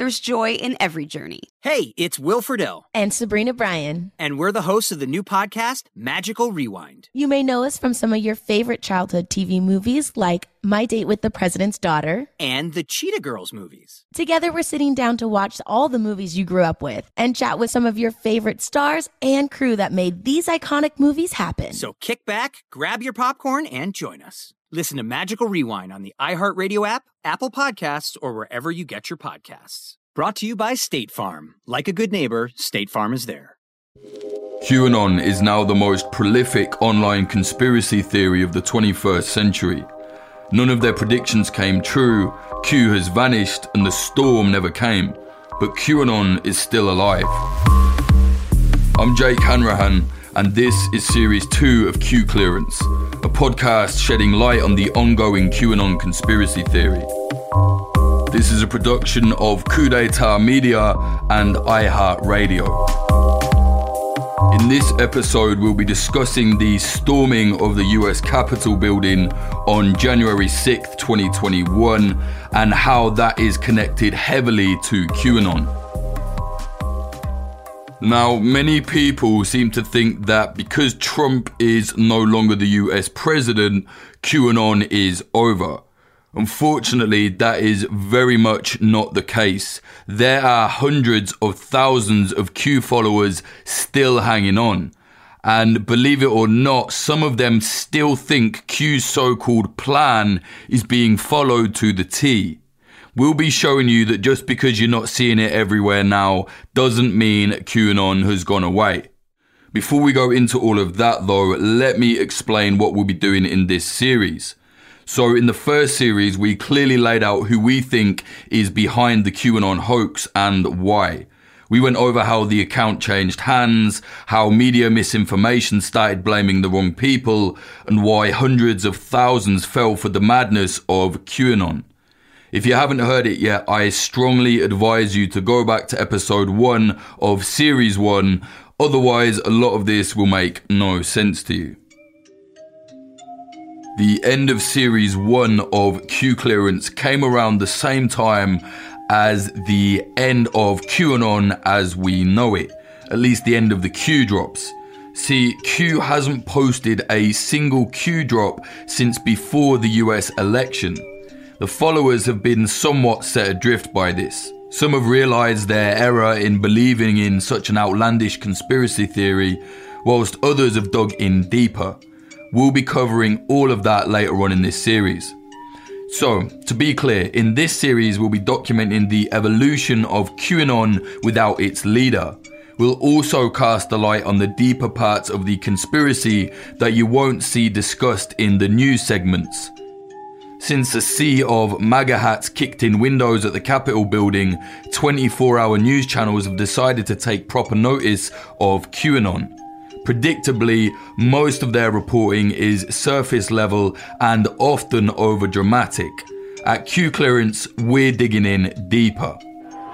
there's joy in every journey. Hey, it's Will Friedle. And Sabrina Bryan. And we're the hosts of the new podcast, Magical Rewind. You may know us from some of your favorite childhood TV movies like My Date with the President's Daughter and the Cheetah Girls movies. Together, we're sitting down to watch all the movies you grew up with and chat with some of your favorite stars and crew that made these iconic movies happen. So kick back, grab your popcorn, and join us. Listen to Magical Rewind on the iHeartRadio app, Apple Podcasts, or wherever you get your podcasts. Brought to you by State Farm. Like a good neighbor, State Farm is there. QAnon is now the most prolific online conspiracy theory of the 21st century. None of their predictions came true, Q has vanished, and the storm never came. But QAnon is still alive. I'm Jake Hanrahan, and this is series 2 of Q Clearance, a podcast shedding light on the ongoing QAnon conspiracy theory. This is a production of Coup d'etat Media and iHeartRadio. In this episode, we'll be discussing the storming of the US Capitol building on January 6th, 2021, and how that is connected heavily to QAnon. Now, many people seem to think that because Trump is no longer the US president, QAnon is over. Unfortunately, that is very much not the case. There are hundreds of thousands of Q followers still hanging on. And believe it or not, some of them still think Q's so called plan is being followed to the T. We'll be showing you that just because you're not seeing it everywhere now doesn't mean QAnon has gone away. Before we go into all of that though, let me explain what we'll be doing in this series. So, in the first series, we clearly laid out who we think is behind the QAnon hoax and why. We went over how the account changed hands, how media misinformation started blaming the wrong people, and why hundreds of thousands fell for the madness of QAnon. If you haven't heard it yet, I strongly advise you to go back to episode 1 of series 1, otherwise, a lot of this will make no sense to you. The end of series 1 of Q Clearance came around the same time as the end of QAnon as we know it, at least the end of the Q drops. See, Q hasn't posted a single Q drop since before the US election. The followers have been somewhat set adrift by this. Some have realized their error in believing in such an outlandish conspiracy theory, whilst others have dug in deeper. We'll be covering all of that later on in this series. So, to be clear, in this series, we'll be documenting the evolution of QAnon without its leader. We'll also cast a light on the deeper parts of the conspiracy that you won't see discussed in the news segments. Since a sea of MAGA hats kicked in windows at the Capitol building, 24 hour news channels have decided to take proper notice of QAnon. Predictably, most of their reporting is surface level and often over dramatic. At Q Clearance, we're digging in deeper.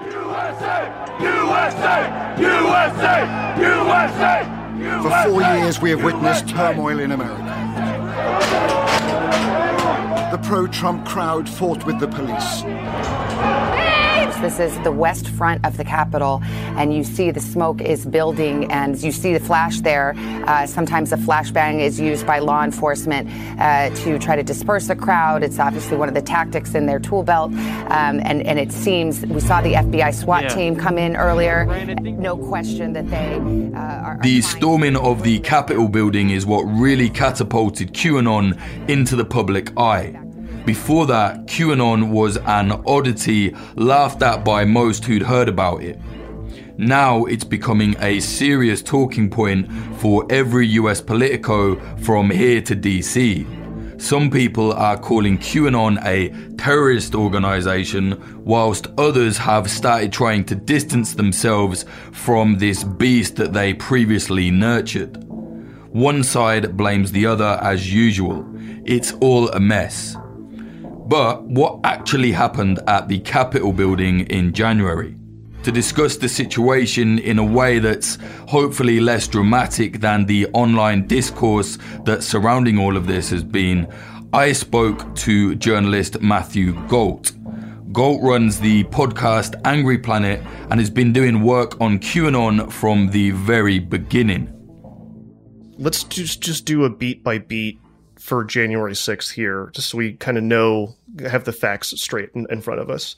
USA! USA! USA! USA! For four years, we have witnessed turmoil in America. The pro Trump crowd fought with the police. This is the west front of the Capitol, and you see the smoke is building, and you see the flash there. Uh, sometimes the flashbang is used by law enforcement uh, to try to disperse a crowd. It's obviously one of the tactics in their tool belt, um, and, and it seems we saw the FBI SWAT yeah. team come in earlier. No question that they uh, are. The storming of the Capitol building is what really catapulted QAnon into the public eye. Before that, QAnon was an oddity laughed at by most who'd heard about it. Now it's becoming a serious talking point for every US Politico from here to DC. Some people are calling QAnon a terrorist organization, whilst others have started trying to distance themselves from this beast that they previously nurtured. One side blames the other as usual. It's all a mess. But what actually happened at the Capitol building in January? To discuss the situation in a way that's hopefully less dramatic than the online discourse that's surrounding all of this has been, I spoke to journalist Matthew Gault. Gault runs the podcast Angry Planet and has been doing work on QAnon from the very beginning. Let's just just do a beat by beat for January 6th here, just so we kind of know, have the facts straight in, in front of us.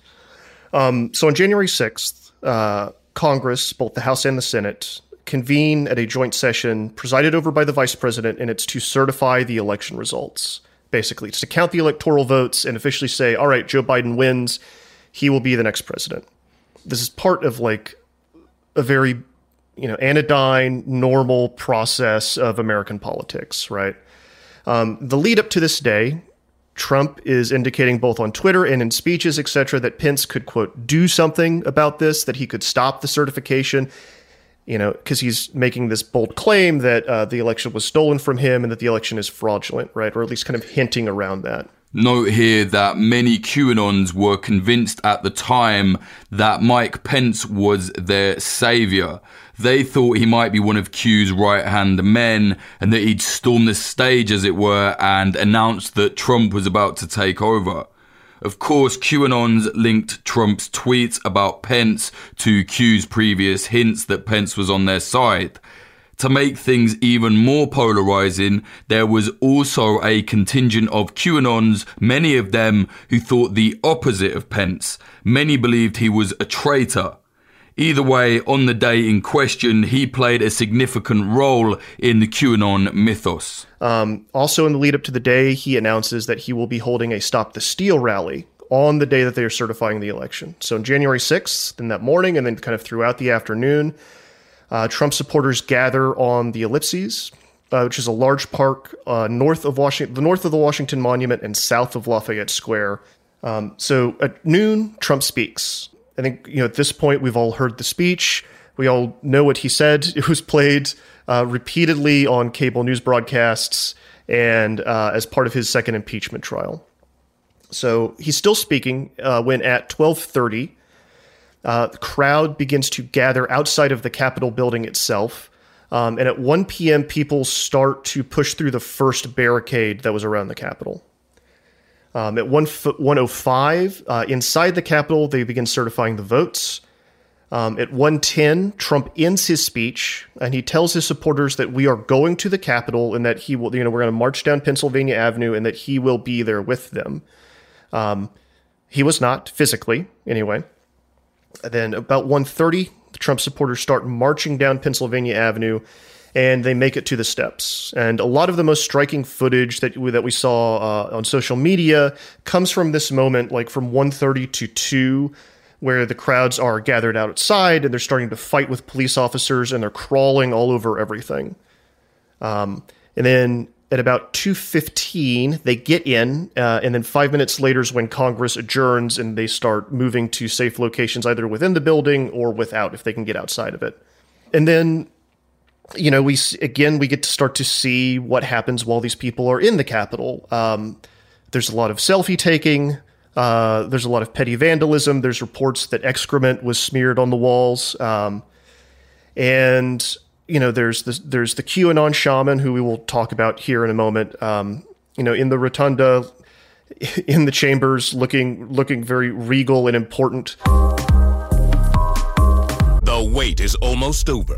Um, so on January 6th, uh, Congress, both the House and the Senate, convene at a joint session presided over by the vice president, and it's to certify the election results. Basically, it's to count the electoral votes and officially say, all right, Joe Biden wins. He will be the next president. This is part of like a very, you know, anodyne, normal process of American politics, right? Um, the lead up to this day, Trump is indicating both on Twitter and in speeches, etc., that Pence could, quote, do something about this, that he could stop the certification, you know, because he's making this bold claim that uh, the election was stolen from him and that the election is fraudulent, right? Or at least kind of hinting around that. Note here that many QAnons were convinced at the time that Mike Pence was their savior. They thought he might be one of Q's right hand men and that he'd storm the stage, as it were, and announce that Trump was about to take over. Of course, QAnons linked Trump's tweets about Pence to Q's previous hints that Pence was on their side. To make things even more polarizing, there was also a contingent of QAnons, many of them who thought the opposite of Pence. Many believed he was a traitor. Either way, on the day in question, he played a significant role in the QAnon mythos. Um, also, in the lead up to the day, he announces that he will be holding a Stop the Steal rally on the day that they are certifying the election. So, on January 6th, in that morning, and then kind of throughout the afternoon, uh, Trump supporters gather on the Ellipses, uh, which is a large park uh, north of Washington, the north of the Washington Monument and south of Lafayette Square. Um, so at noon, Trump speaks. I think you know at this point we've all heard the speech. We all know what he said. It was played uh, repeatedly on cable news broadcasts and uh, as part of his second impeachment trial. So he's still speaking uh, when at 12:30, uh, the crowd begins to gather outside of the Capitol building itself. Um, and at 1 p.m., people start to push through the first barricade that was around the Capitol. Um, at 1, 105, uh, inside the Capitol, they begin certifying the votes. Um, at 110, Trump ends his speech and he tells his supporters that we are going to the Capitol and that he will, you know, we're going to march down Pennsylvania Avenue and that he will be there with them. Um, he was not physically, anyway. And then about 1:30, the Trump supporters start marching down Pennsylvania Avenue and they make it to the steps. And a lot of the most striking footage that we, that we saw uh, on social media comes from this moment, like from 1:30 to 2, where the crowds are gathered outside and they're starting to fight with police officers and they're crawling all over everything. Um, and then at about 2.15 they get in uh, and then five minutes later is when congress adjourns and they start moving to safe locations either within the building or without if they can get outside of it and then you know, we again we get to start to see what happens while these people are in the Capitol. Um, there's a lot of selfie taking. Uh, there's a lot of petty vandalism. There's reports that excrement was smeared on the walls, um, and you know, there's the, there's the QAnon shaman who we will talk about here in a moment. Um, you know, in the rotunda, in the chambers, looking looking very regal and important. The wait is almost over.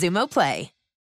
Xumo Play.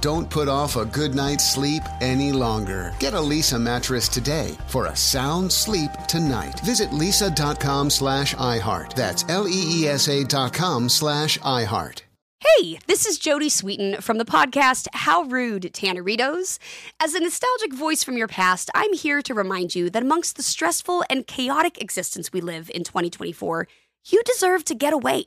Don't put off a good night's sleep any longer. Get a Leesa mattress today for a sound sleep tonight. Visit leesa.com slash iHeart. That's L-E-E-S-A dot com slash iHeart. Hey, this is Jodie Sweetin from the podcast How Rude, Tanneritos. As a nostalgic voice from your past, I'm here to remind you that amongst the stressful and chaotic existence we live in 2024, you deserve to get away.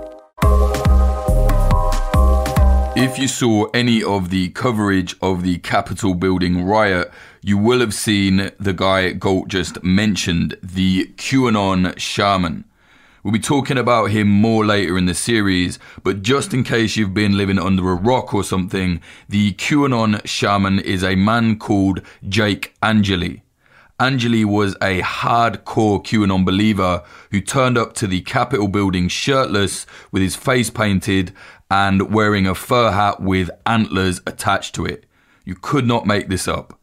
If you saw any of the coverage of the Capitol building riot, you will have seen the guy Gault just mentioned, the QAnon shaman. We'll be talking about him more later in the series, but just in case you've been living under a rock or something, the QAnon shaman is a man called Jake Angeli. Angeli was a hardcore QAnon believer who turned up to the Capitol building shirtless with his face painted and wearing a fur hat with antlers attached to it. You could not make this up.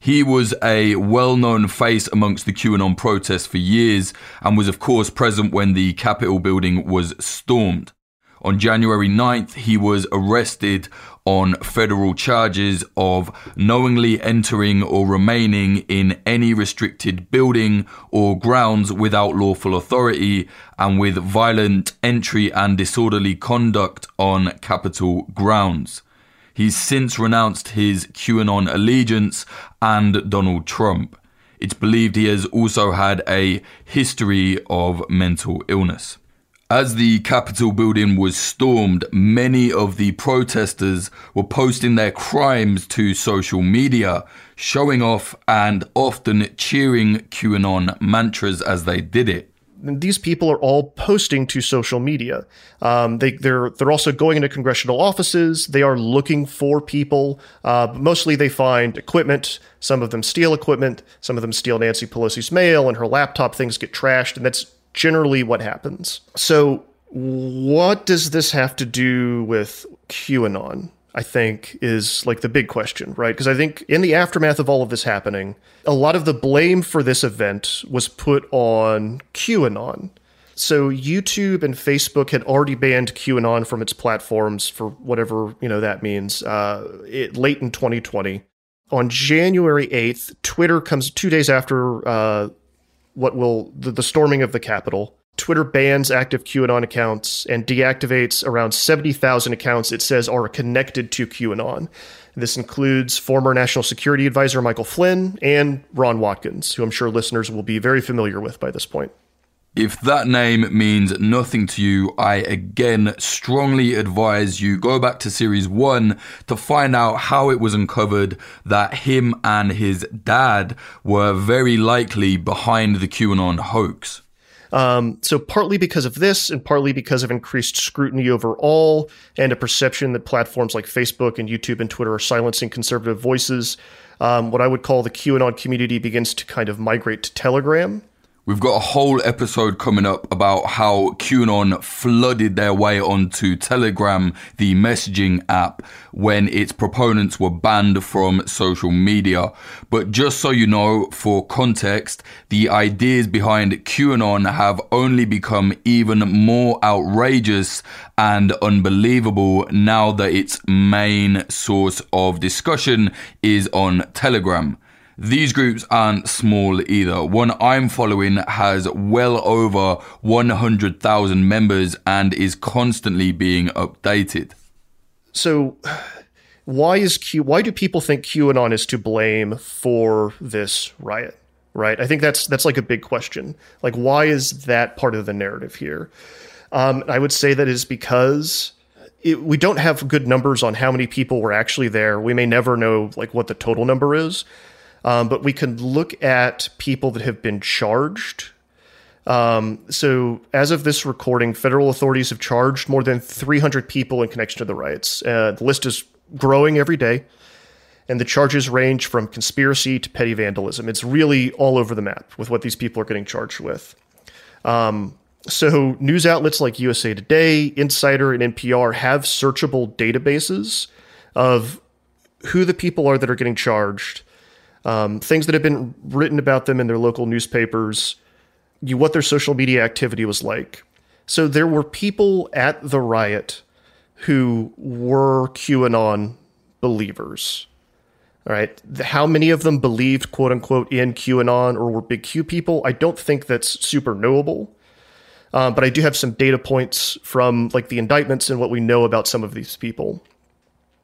He was a well known face amongst the QAnon protests for years and was, of course, present when the Capitol building was stormed. On January 9th, he was arrested on federal charges of knowingly entering or remaining in any restricted building or grounds without lawful authority and with violent entry and disorderly conduct on Capitol grounds. He's since renounced his QAnon allegiance and Donald Trump. It's believed he has also had a history of mental illness. As the Capitol building was stormed, many of the protesters were posting their crimes to social media, showing off and often cheering QAnon mantras as they did it. These people are all posting to social media. Um, they, they're they're also going into congressional offices. They are looking for people. Uh, mostly, they find equipment. Some of them steal equipment. Some of them steal Nancy Pelosi's mail and her laptop. Things get trashed, and that's generally what happens. So What does this have to do with QAnon? I think is like the big question, right? Because I think in the aftermath of all of this happening, a lot of the blame for this event was put on QAnon. So YouTube and Facebook had already banned QAnon from its platforms for whatever you know that means. Uh, it, late in 2020, on January 8th, Twitter comes two days after uh, what will the, the storming of the Capitol. Twitter bans active QAnon accounts and deactivates around 70,000 accounts it says are connected to QAnon. This includes former National Security Advisor Michael Flynn and Ron Watkins, who I'm sure listeners will be very familiar with by this point. If that name means nothing to you, I again strongly advise you go back to series one to find out how it was uncovered that him and his dad were very likely behind the QAnon hoax. Um, so, partly because of this, and partly because of increased scrutiny overall, and a perception that platforms like Facebook and YouTube and Twitter are silencing conservative voices, um, what I would call the QAnon community begins to kind of migrate to Telegram. We've got a whole episode coming up about how QAnon flooded their way onto Telegram, the messaging app, when its proponents were banned from social media. But just so you know, for context, the ideas behind QAnon have only become even more outrageous and unbelievable now that its main source of discussion is on Telegram. These groups aren't small either. One I'm following has well over 100,000 members and is constantly being updated. So, why is Q? Why do people think QAnon is to blame for this riot? Right. I think that's that's like a big question. Like, why is that part of the narrative here? Um, I would say that is because it, we don't have good numbers on how many people were actually there. We may never know like what the total number is. Um, but we can look at people that have been charged. Um, so, as of this recording, federal authorities have charged more than 300 people in connection to the riots. Uh, the list is growing every day, and the charges range from conspiracy to petty vandalism. It's really all over the map with what these people are getting charged with. Um, so, news outlets like USA Today, Insider, and NPR have searchable databases of who the people are that are getting charged um, things that have been written about them in their local newspapers, you, what their social media activity was like. So there were people at the riot who were QAnon believers. All right. How many of them believed, quote unquote, in QAnon or were big Q people? I don't think that's super knowable. Um, but I do have some data points from like the indictments and what we know about some of these people.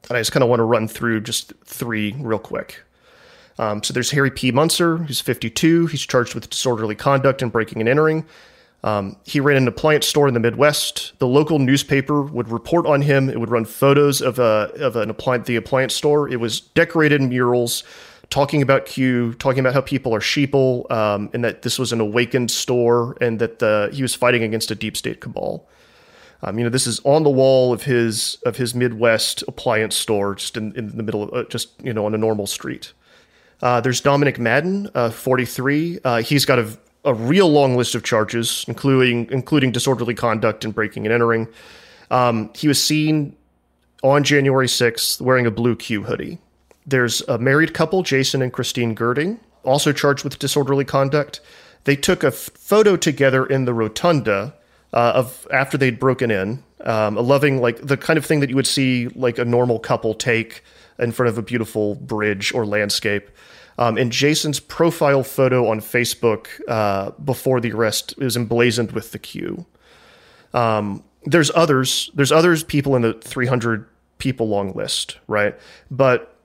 And I just kind of want to run through just three real quick. Um, so there's Harry P. Muncer, who's 52. He's charged with disorderly conduct and breaking and entering. Um, he ran an appliance store in the Midwest. The local newspaper would report on him. It would run photos of a of an appliance, the appliance store. It was decorated in murals, talking about Q, talking about how people are sheeple, um, and that this was an awakened store, and that the, he was fighting against a deep state cabal. Um, you know, this is on the wall of his of his Midwest appliance store, just in, in the middle of uh, just you know on a normal street. Uh, there's Dominic Madden, uh, 43. Uh, he's got a, a, real long list of charges, including including disorderly conduct and breaking and entering. Um, he was seen on January 6th wearing a blue Q hoodie. There's a married couple, Jason and Christine Girding, also charged with disorderly conduct. They took a f- photo together in the rotunda uh, of after they'd broken in, um, a loving like the kind of thing that you would see like a normal couple take in front of a beautiful bridge or landscape. Um, and Jason's profile photo on Facebook uh, before the arrest is emblazoned with the Q. Um, there's others. There's others people in the 300 people long list, right? But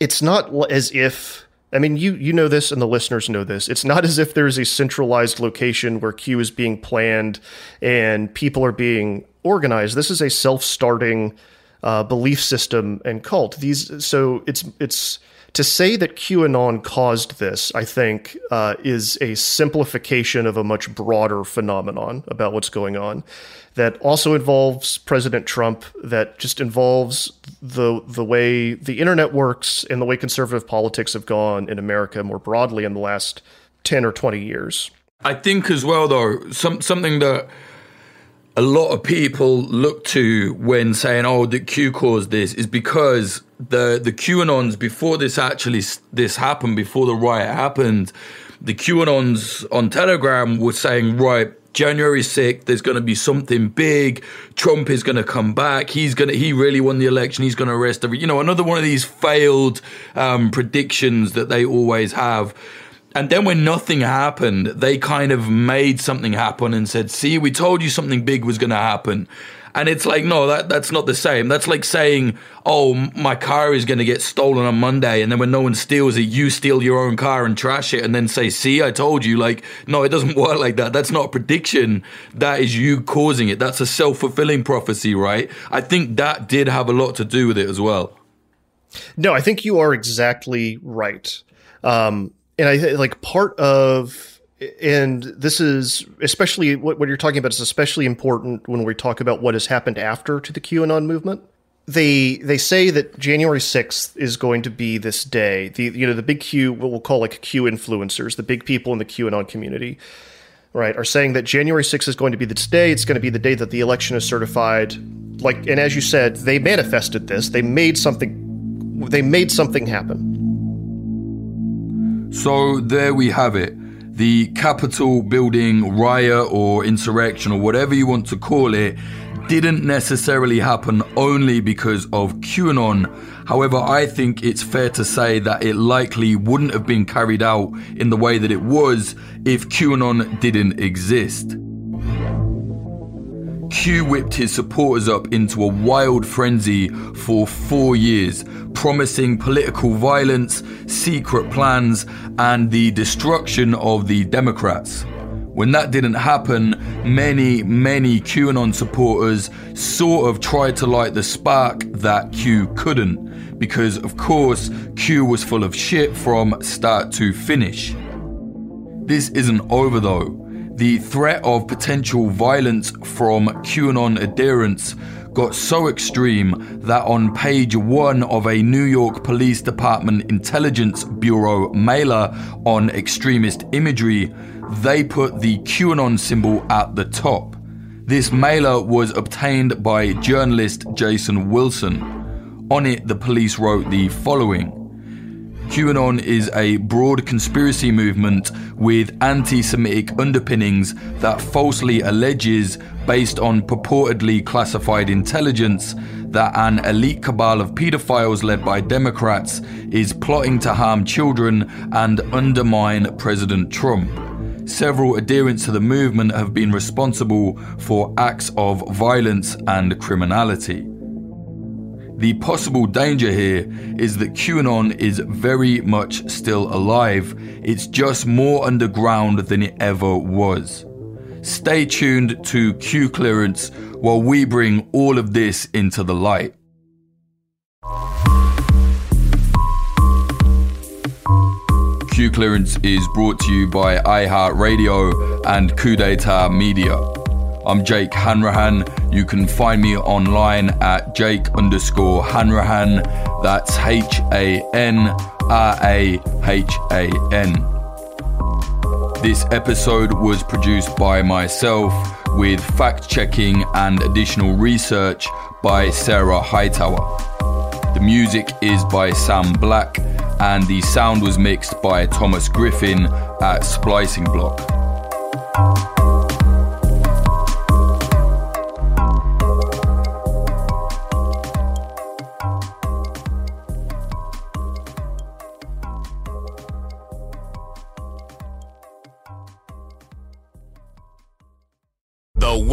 it's not as if I mean, you you know this, and the listeners know this. It's not as if there's a centralized location where Q is being planned and people are being organized. This is a self-starting uh, belief system and cult. These so it's it's to say that QAnon caused this, I think, uh, is a simplification of a much broader phenomenon about what's going on. That also involves President Trump. That just involves the the way the internet works and the way conservative politics have gone in America more broadly in the last ten or twenty years. I think as well, though, some something that a lot of people look to when saying, "Oh, the Q caused this," is because the the QAnons before this actually this happened, before the riot happened, the QAnons on Telegram were saying, "Right, January 6th, there's going to be something big. Trump is going to come back. He's going to, he really won the election. He's going to arrest every, you know, another one of these failed um, predictions that they always have. And then when nothing happened, they kind of made something happen and said, see, we told you something big was going to happen. And it's like, no, that, that's not the same. That's like saying, oh, my car is going to get stolen on Monday. And then when no one steals it, you steal your own car and trash it and then say, see, I told you. Like, no, it doesn't work like that. That's not a prediction. That is you causing it. That's a self fulfilling prophecy, right? I think that did have a lot to do with it as well. No, I think you are exactly right. Um, and I like part of and this is especially what, what you're talking about is especially important when we talk about what has happened after to the QAnon movement. They they say that January 6th is going to be this day. The you know the big Q what we'll call like Q influencers, the big people in the QAnon community, right, are saying that January 6th is going to be this day. It's going to be the day that the election is certified. Like and as you said, they manifested this. They made something they made something happen. So there we have it the Capitol building riot or insurrection or whatever you want to call it didn't necessarily happen only because of QAnon. However, I think it's fair to say that it likely wouldn't have been carried out in the way that it was if QAnon didn't exist. Q whipped his supporters up into a wild frenzy for four years, promising political violence, secret plans, and the destruction of the Democrats. When that didn't happen, many, many QAnon supporters sort of tried to light the spark that Q couldn't, because of course, Q was full of shit from start to finish. This isn't over though the threat of potential violence from QAnon adherents got so extreme that on page one of a New York Police Department Intelligence Bureau mailer on extremist imagery, they put the QAnon symbol at the top. This mailer was obtained by journalist Jason Wilson. On it, the police wrote the following QAnon is a broad conspiracy movement with anti Semitic underpinnings that falsely alleges, based on purportedly classified intelligence, that an elite cabal of pedophiles led by Democrats is plotting to harm children and undermine President Trump. Several adherents to the movement have been responsible for acts of violence and criminality. The possible danger here is that QAnon is very much still alive. It's just more underground than it ever was. Stay tuned to Q Clearance while we bring all of this into the light. Q Clearance is brought to you by iHeartRadio and Coup d'etat Media. I'm Jake Hanrahan. You can find me online at Jake underscore Hanrahan. That's H A N R A H A N. This episode was produced by myself with fact checking and additional research by Sarah Hightower. The music is by Sam Black and the sound was mixed by Thomas Griffin at Splicing Block.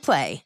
Play.